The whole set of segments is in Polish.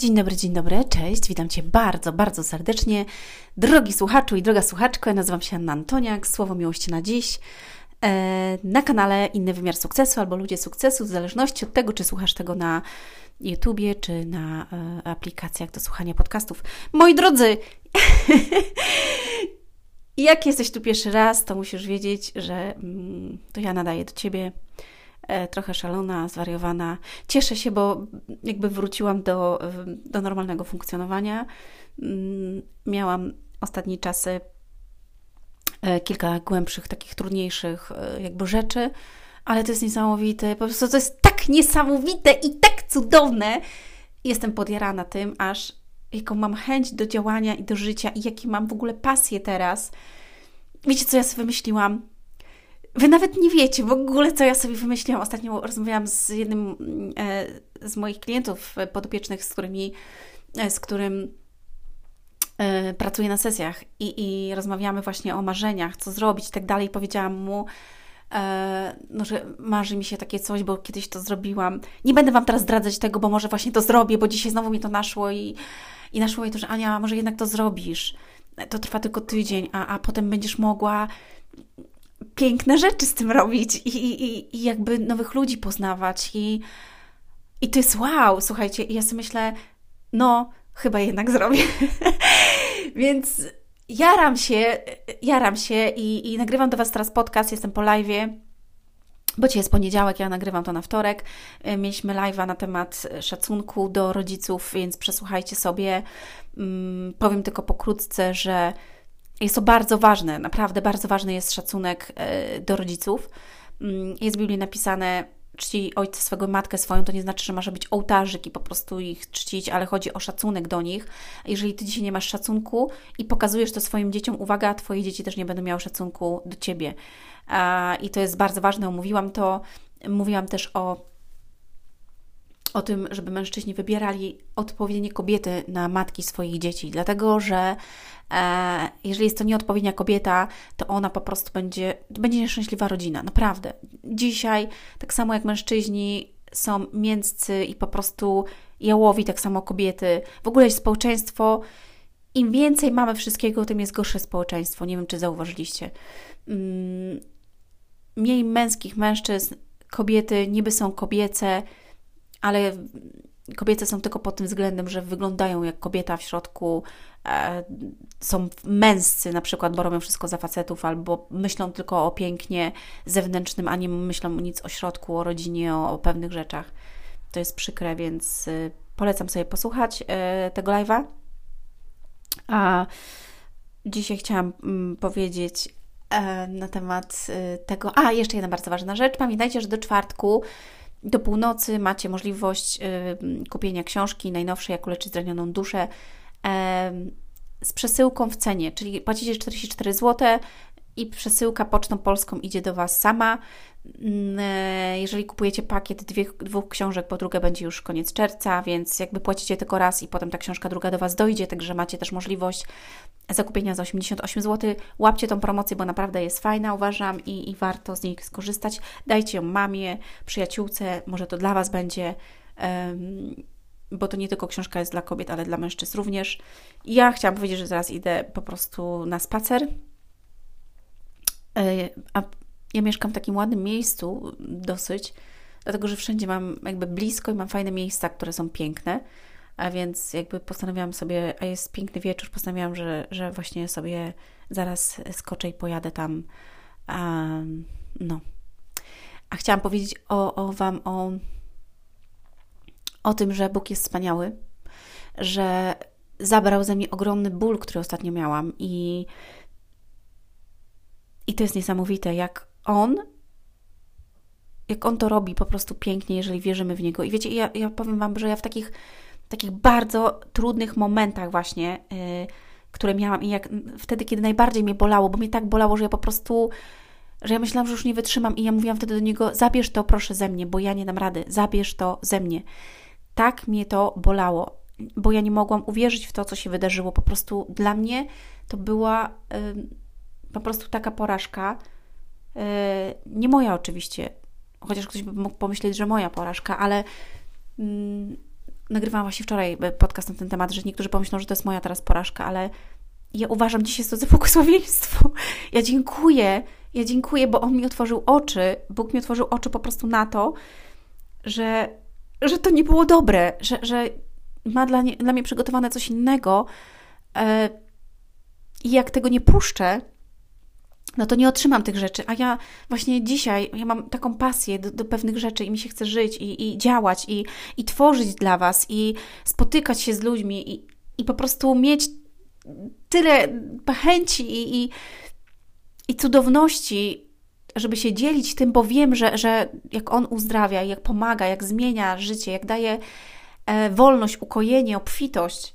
Dzień dobry, dzień dobry, cześć, witam Cię bardzo, bardzo serdecznie. Drogi słuchaczu i droga słuchaczko, ja nazywam się Anna Antoniak, słowo miłości na dziś. E, na kanale Inny Wymiar Sukcesu albo Ludzie Sukcesu, w zależności od tego, czy słuchasz tego na YouTubie, czy na e, aplikacjach do słuchania podcastów. Moi drodzy, jak jesteś tu pierwszy raz, to musisz wiedzieć, że mm, to ja nadaję do Ciebie trochę szalona, zwariowana. Cieszę się, bo jakby wróciłam do, do normalnego funkcjonowania. Mm, miałam ostatnie czasy e, kilka głębszych, takich trudniejszych e, jakby rzeczy, ale to jest niesamowite. Po prostu to jest tak niesamowite i tak cudowne. Jestem podjarana tym, aż jaką mam chęć do działania i do życia i jakie mam w ogóle pasję teraz. Wiecie, co ja sobie wymyśliłam? Wy nawet nie wiecie w ogóle, co ja sobie wymyśliłam. Ostatnio rozmawiałam z jednym e, z moich klientów podopiecznych, z którymi, e, z którym e, pracuję na sesjach i, i rozmawiamy właśnie o marzeniach, co zrobić i tak dalej. Powiedziałam mu, no, że marzy mi się takie coś, bo kiedyś to zrobiłam. Nie będę Wam teraz zdradzać tego, bo może właśnie to zrobię, bo dzisiaj znowu mi to naszło i, i naszło mi to, że Ania, może jednak to zrobisz. To trwa tylko tydzień, a, a potem będziesz mogła piękne rzeczy z tym robić i, i, i jakby nowych ludzi poznawać. I, I to jest wow, słuchajcie. I ja sobie myślę, no, chyba jednak zrobię. Więc jaram się, jaram się i, i nagrywam do Was teraz podcast, jestem po live'ie. Bo dzisiaj jest poniedziałek, ja nagrywam to na wtorek. E, mieliśmy live'a na temat szacunku do rodziców, więc przesłuchajcie sobie. Mm, powiem tylko pokrótce, że jest to bardzo ważne, naprawdę bardzo ważny jest szacunek e, do rodziców. Mm, jest w Biblii napisane, czci ojca swego, matkę swoją, to nie znaczy, że masz być ołtarzyk i po prostu ich czcić, ale chodzi o szacunek do nich. Jeżeli ty dzisiaj nie masz szacunku i pokazujesz to swoim dzieciom, uwaga, twoje dzieci też nie będą miały szacunku do ciebie. I to jest bardzo ważne, omówiłam to. Mówiłam też o o tym, żeby mężczyźni wybierali odpowiednie kobiety na matki swoich dzieci, dlatego że e, jeżeli jest to nieodpowiednia kobieta, to ona po prostu będzie, będzie nieszczęśliwa rodzina, naprawdę. Dzisiaj, tak samo jak mężczyźni są mięccy i po prostu jałowi, tak samo kobiety, w ogóle społeczeństwo, im więcej mamy wszystkiego, tym jest gorsze społeczeństwo. Nie wiem, czy zauważyliście. Mm, mniej męskich mężczyzn, kobiety niby są kobiece, ale kobiece są tylko pod tym względem, że wyglądają jak kobieta w środku, e, są męscy na przykład, bo robią wszystko za facetów, albo myślą tylko o pięknie zewnętrznym, a nie myślą nic o środku, o rodzinie, o, o pewnych rzeczach. To jest przykre, więc y, polecam sobie posłuchać y, tego live'a. A dzisiaj chciałam mm, powiedzieć e, na temat y, tego. A, jeszcze jedna bardzo ważna rzecz. Pamiętajcie, że do czwartku do północy macie możliwość y, kupienia książki najnowszej, jak uleczyć zranioną duszę z przesyłką w cenie, czyli płacicie 44 zł i przesyłka pocztą polską idzie do Was sama. Mm, e, jeżeli kupujecie pakiet dwie, dwóch książek, bo druga będzie już koniec czerwca, więc jakby płacicie tylko raz i potem ta książka druga do Was dojdzie, także macie też możliwość zakupienia za 88 zł. Łapcie tą promocję, bo naprawdę jest fajna, uważam, i, i warto z niej skorzystać. Dajcie ją mamie, przyjaciółce, może to dla Was będzie. Um, bo to nie tylko książka jest dla kobiet, ale dla mężczyzn również. Ja chciałam powiedzieć, że zaraz idę po prostu na spacer. E, a ja mieszkam w takim ładnym miejscu dosyć, dlatego że wszędzie mam jakby blisko i mam fajne miejsca, które są piękne. A więc jakby postanowiłam sobie, a jest piękny wieczór, postanowiłam, że, że właśnie sobie zaraz skoczę i pojadę tam. Um, no. A chciałam powiedzieć o, o Wam o, o tym, że Bóg jest wspaniały, że zabrał ze mnie ogromny ból, który ostatnio miałam i, i to jest niesamowite, jak On jak On to robi po prostu pięknie, jeżeli wierzymy w Niego. I wiecie, ja, ja powiem Wam, że ja w takich takich bardzo trudnych momentach właśnie, yy, które miałam i jak wtedy, kiedy najbardziej mnie bolało, bo mnie tak bolało, że ja po prostu, że ja myślałam, że już nie wytrzymam i ja mówiłam wtedy do niego, zabierz to proszę ze mnie, bo ja nie dam rady, zabierz to ze mnie. Tak mnie to bolało, bo ja nie mogłam uwierzyć w to, co się wydarzyło. Po prostu dla mnie to była po prostu taka porażka, yy, nie moja oczywiście, chociaż ktoś by mógł pomyśleć, że moja porażka, ale mm, nagrywałam właśnie wczoraj podcast na ten temat, że niektórzy pomyślą, że to jest moja teraz porażka, ale ja uważam dzisiaj to za błogosławieństwo. Ja dziękuję, ja dziękuję, bo On mi otworzył oczy, Bóg mi otworzył oczy po prostu na to, że, że to nie było dobre, że, że ma dla, nie, dla mnie przygotowane coś innego e, i jak tego nie puszczę, no to nie otrzymam tych rzeczy. A ja właśnie dzisiaj, ja mam taką pasję do, do pewnych rzeczy i mi się chce żyć i, i działać i, i tworzyć dla Was i spotykać się z ludźmi i, i po prostu mieć tyle chęci i, i, i cudowności, żeby się dzielić tym, bo wiem, że, że jak On uzdrawia, jak pomaga, jak zmienia życie, jak daje e, wolność, ukojenie, obfitość,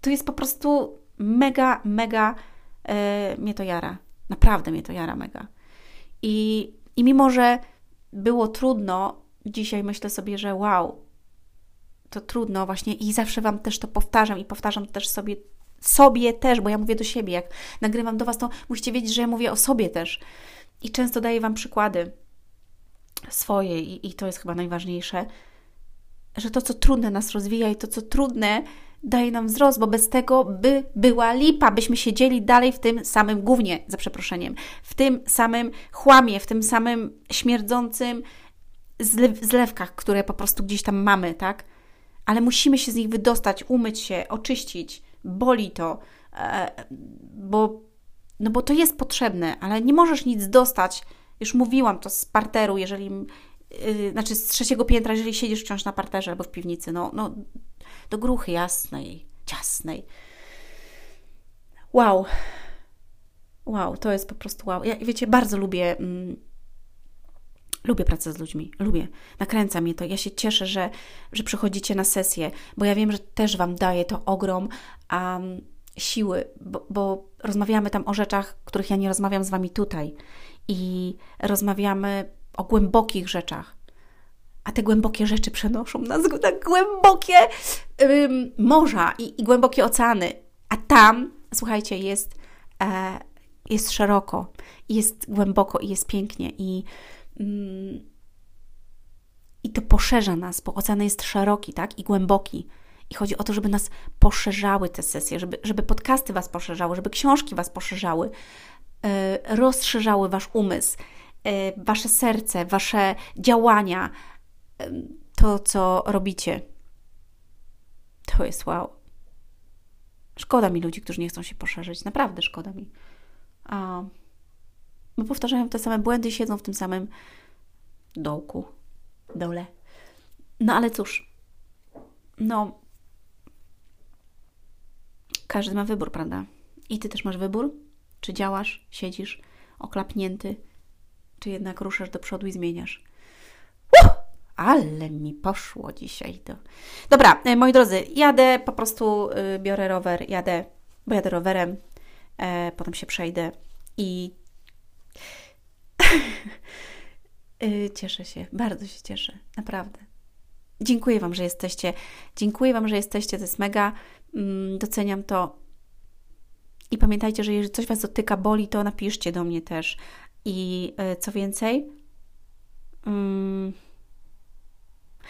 to jest po prostu mega, mega e, mnie to jara. Naprawdę mnie to jara mega. I, I mimo, że było trudno, dzisiaj myślę sobie, że wow, to trudno właśnie i zawsze Wam też to powtarzam i powtarzam też sobie, sobie też, bo ja mówię do siebie, jak nagrywam do Was, to musicie wiedzieć, że ja mówię o sobie też. I często daję Wam przykłady swoje i, i to jest chyba najważniejsze, że to, co trudne nas rozwija i to, co trudne daje nam wzrost, bo bez tego by była lipa, byśmy siedzieli dalej w tym samym gównie, za przeproszeniem, w tym samym chłamie, w tym samym śmierdzącym zlewkach, które po prostu gdzieś tam mamy, tak? Ale musimy się z nich wydostać, umyć się, oczyścić. Boli to, e, bo, no bo to jest potrzebne, ale nie możesz nic dostać. Już mówiłam to z parteru, jeżeli, yy, znaczy z trzeciego piętra, jeżeli siedzisz wciąż na parterze albo w piwnicy, no, no do gruchy jasnej, ciasnej. Wow. Wow, to jest po prostu wow. Ja, wiecie, bardzo lubię. Mm, lubię pracę z ludźmi, lubię. Nakręca mnie to. Ja się cieszę, że, że przychodzicie na sesję, bo ja wiem, że też Wam daje to ogrom um, siły, bo, bo rozmawiamy tam o rzeczach, których ja nie rozmawiam z Wami tutaj. I rozmawiamy o głębokich rzeczach a te głębokie rzeczy przenoszą nas na głębokie morza i, i, głębokie oceany. A tam, słuchajcie, jest, e, jest szeroko, jest głęboko i jest pięknie. I, ym, I to poszerza nas, bo ocean jest szeroki tak? i głęboki. I chodzi o to, żeby nas poszerzały te sesje, żeby, żeby podcasty Was poszerzały, żeby książki Was poszerzały, yy, rozszerzały Wasz umysł, yy, Wasze serce, Wasze działania, to, co robicie. To jest wow. Szkoda mi ludzi, którzy nie chcą się poszerzyć. Naprawdę szkoda mi. A, bo powtarzają te same błędy siedzą w tym samym dołku, dole. No ale cóż, no, każdy ma wybór, prawda? I ty też masz wybór, czy działasz, siedzisz oklapnięty, czy jednak ruszasz do przodu i zmieniasz. Ale mi poszło dzisiaj to. Dobra, e, moi drodzy, jadę, po prostu y, biorę rower, jadę, bo jadę rowerem, e, potem się przejdę i y, cieszę się, bardzo się cieszę, naprawdę. Dziękuję Wam, że jesteście. Dziękuję Wam, że jesteście, to jest mega. Mm, doceniam to. I pamiętajcie, że jeżeli coś Was dotyka, boli, to napiszcie do mnie też. I y, co więcej, mm,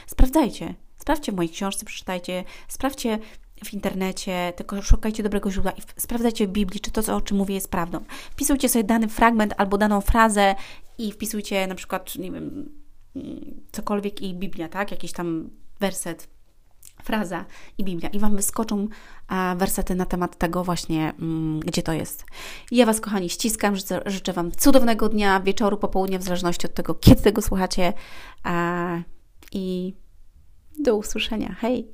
Sprawdzajcie. Sprawdźcie w mojej książce, przeczytajcie, sprawdźcie w internecie, tylko szukajcie dobrego źródła i sprawdzajcie w Biblii, czy to, o czym mówię, jest prawdą. Wpisujcie sobie dany fragment albo daną frazę i wpisujcie na przykład, nie wiem, cokolwiek i Biblia, tak? Jakiś tam werset, fraza i Biblia. I Wam wyskoczą wersety na temat tego właśnie, mm, gdzie to jest. Ja Was, kochani, ściskam. Życzę, życzę Wam cudownego dnia, wieczoru, popołudnia, w zależności od tego, kiedy tego słuchacie i do usłyszenia. Hej!